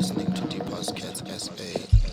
listening to Deep House Cats SA.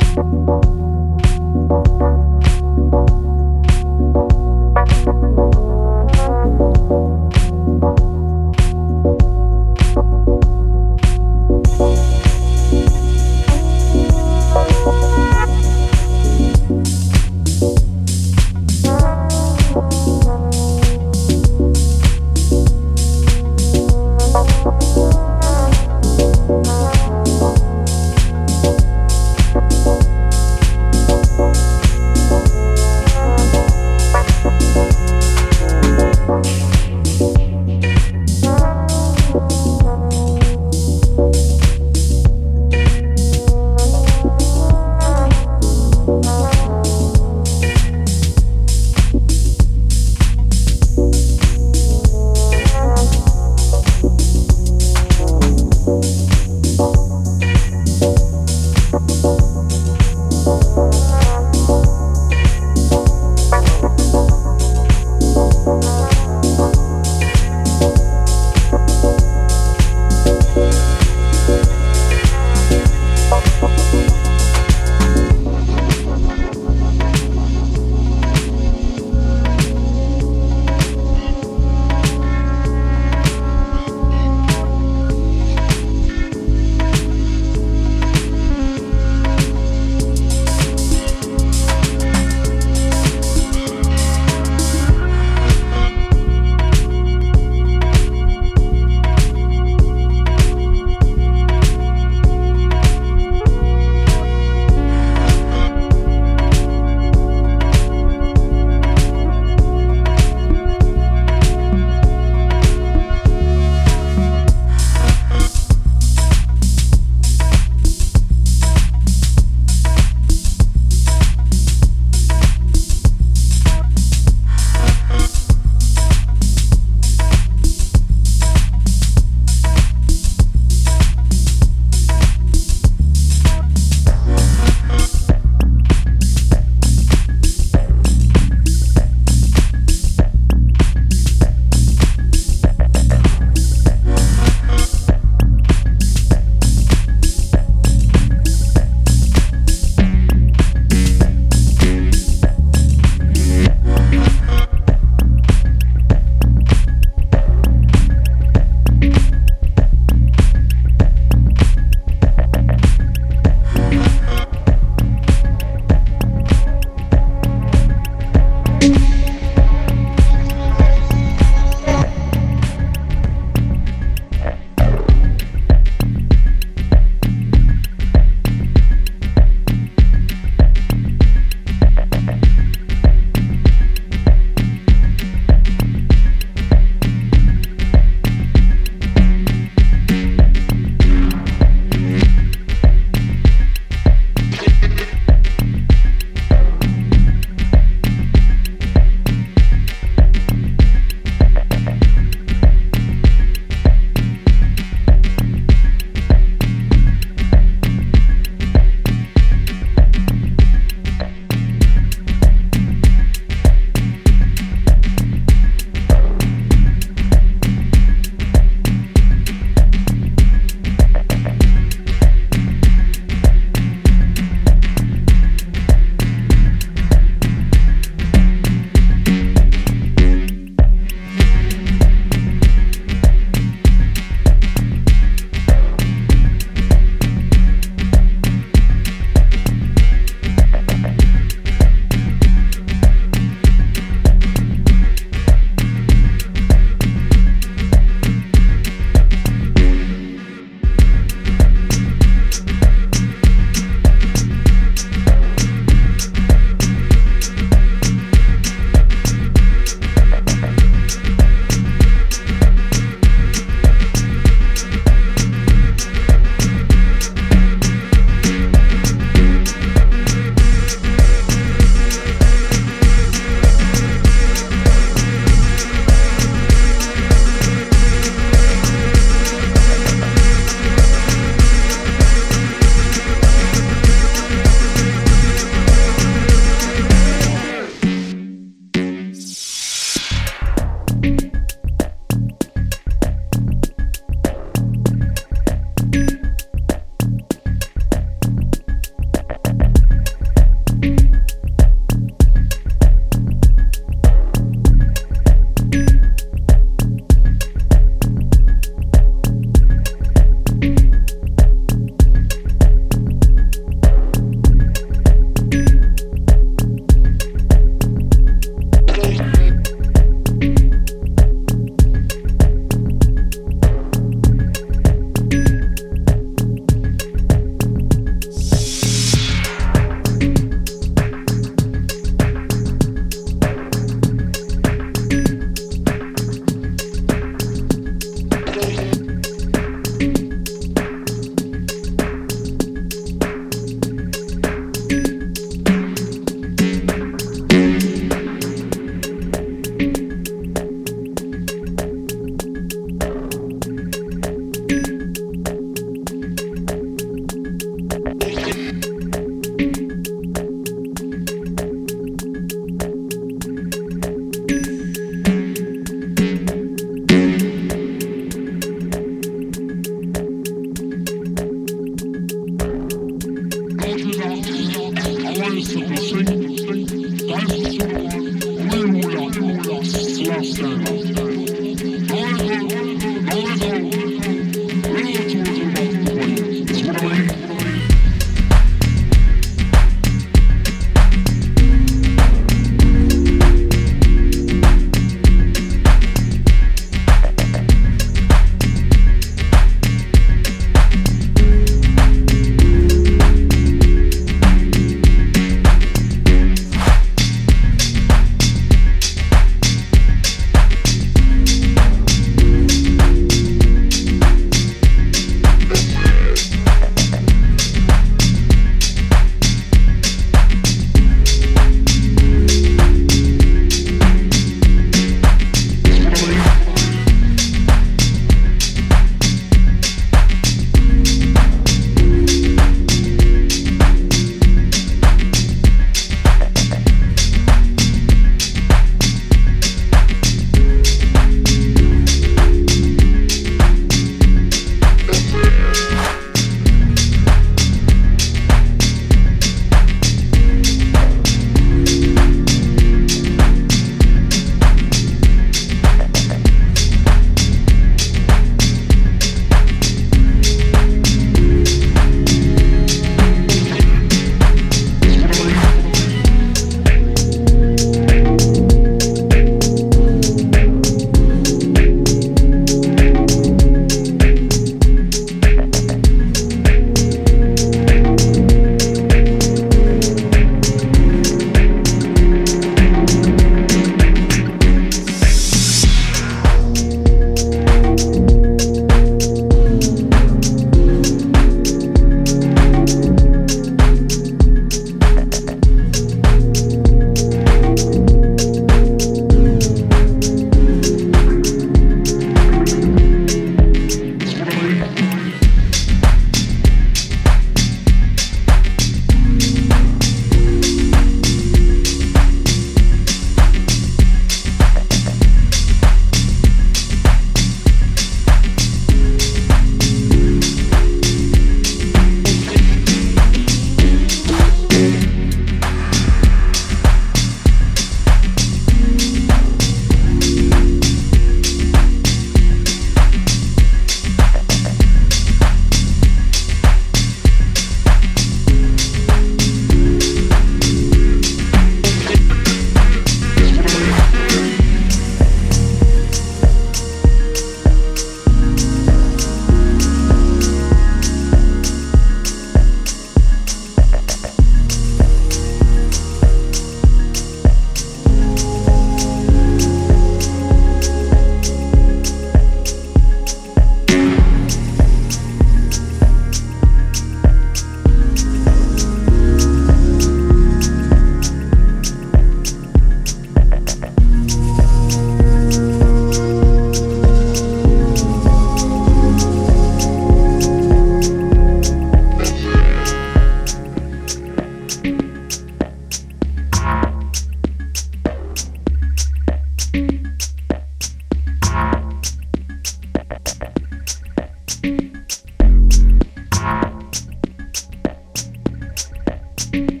Bye.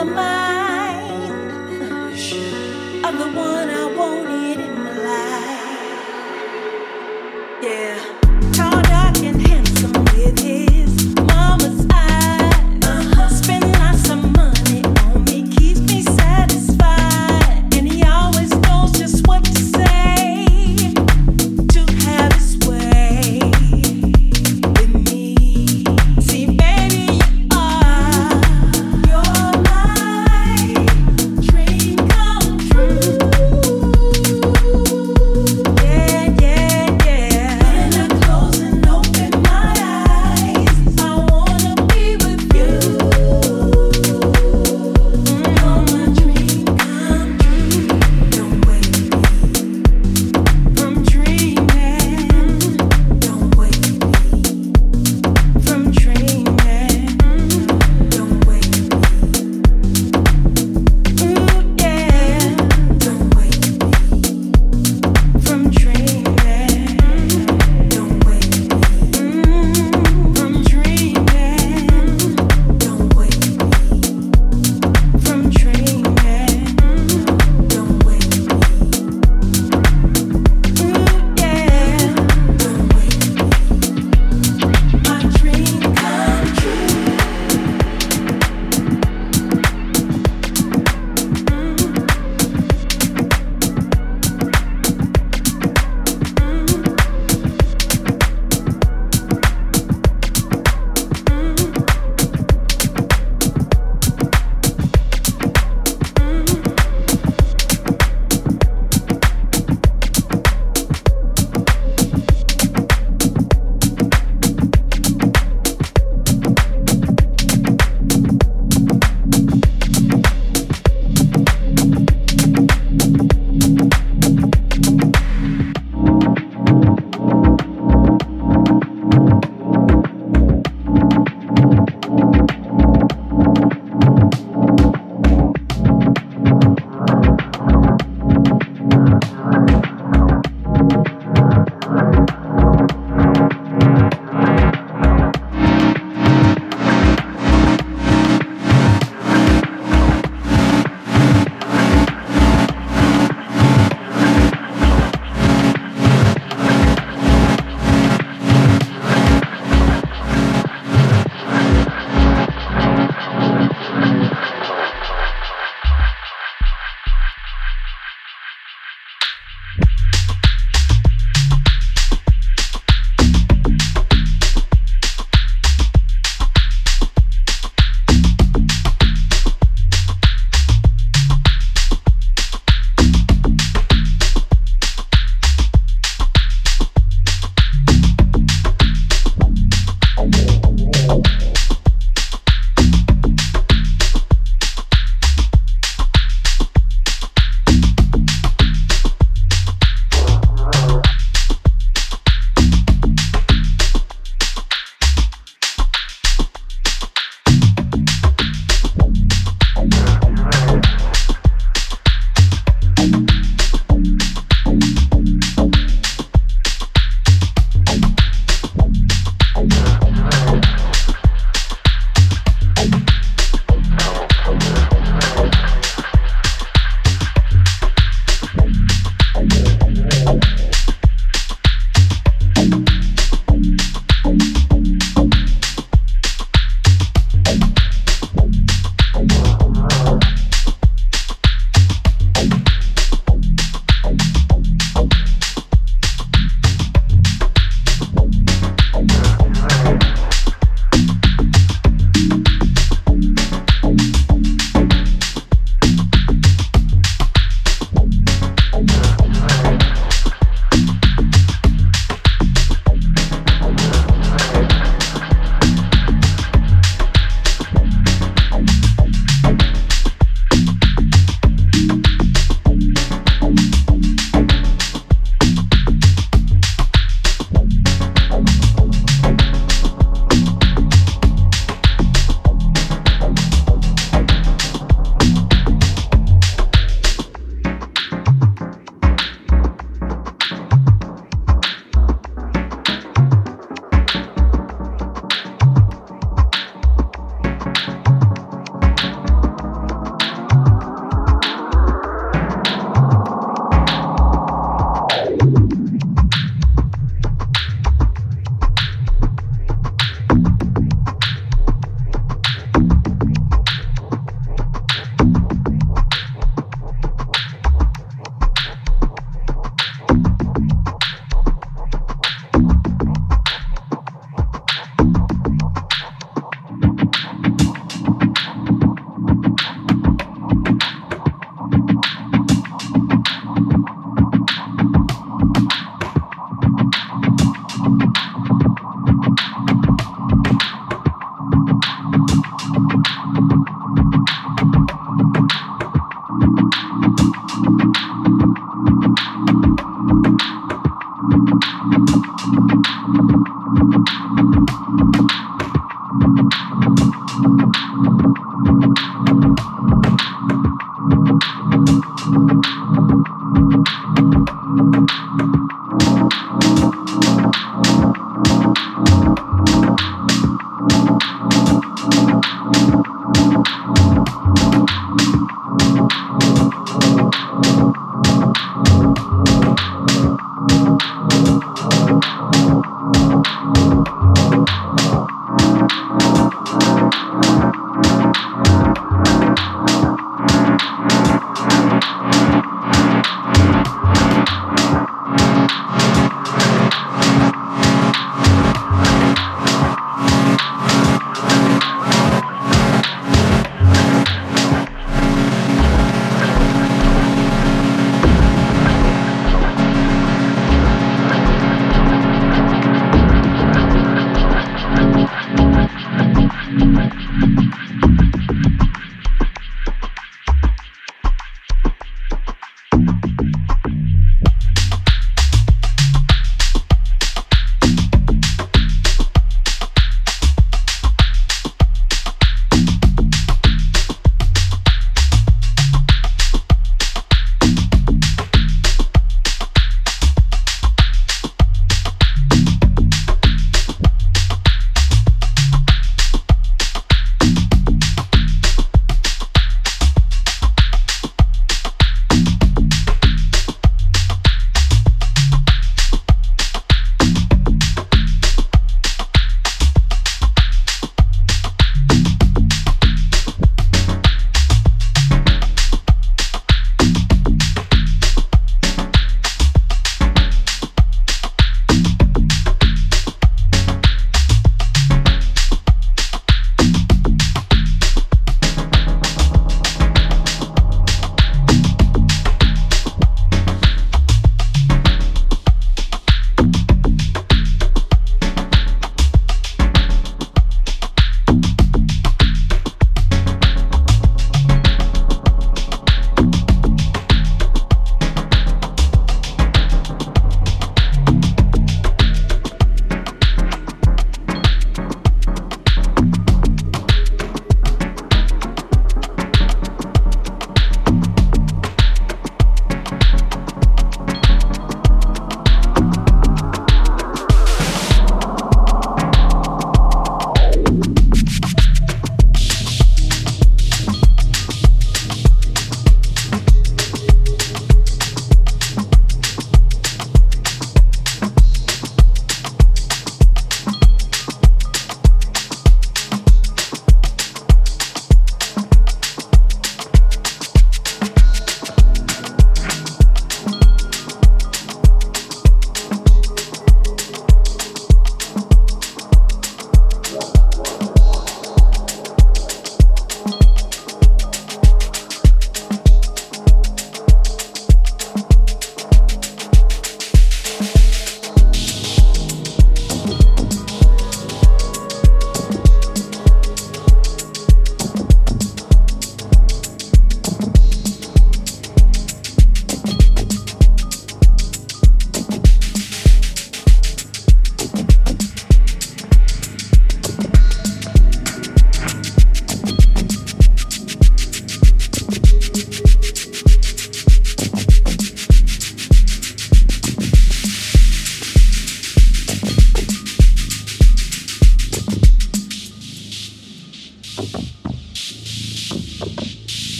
the mind of the one.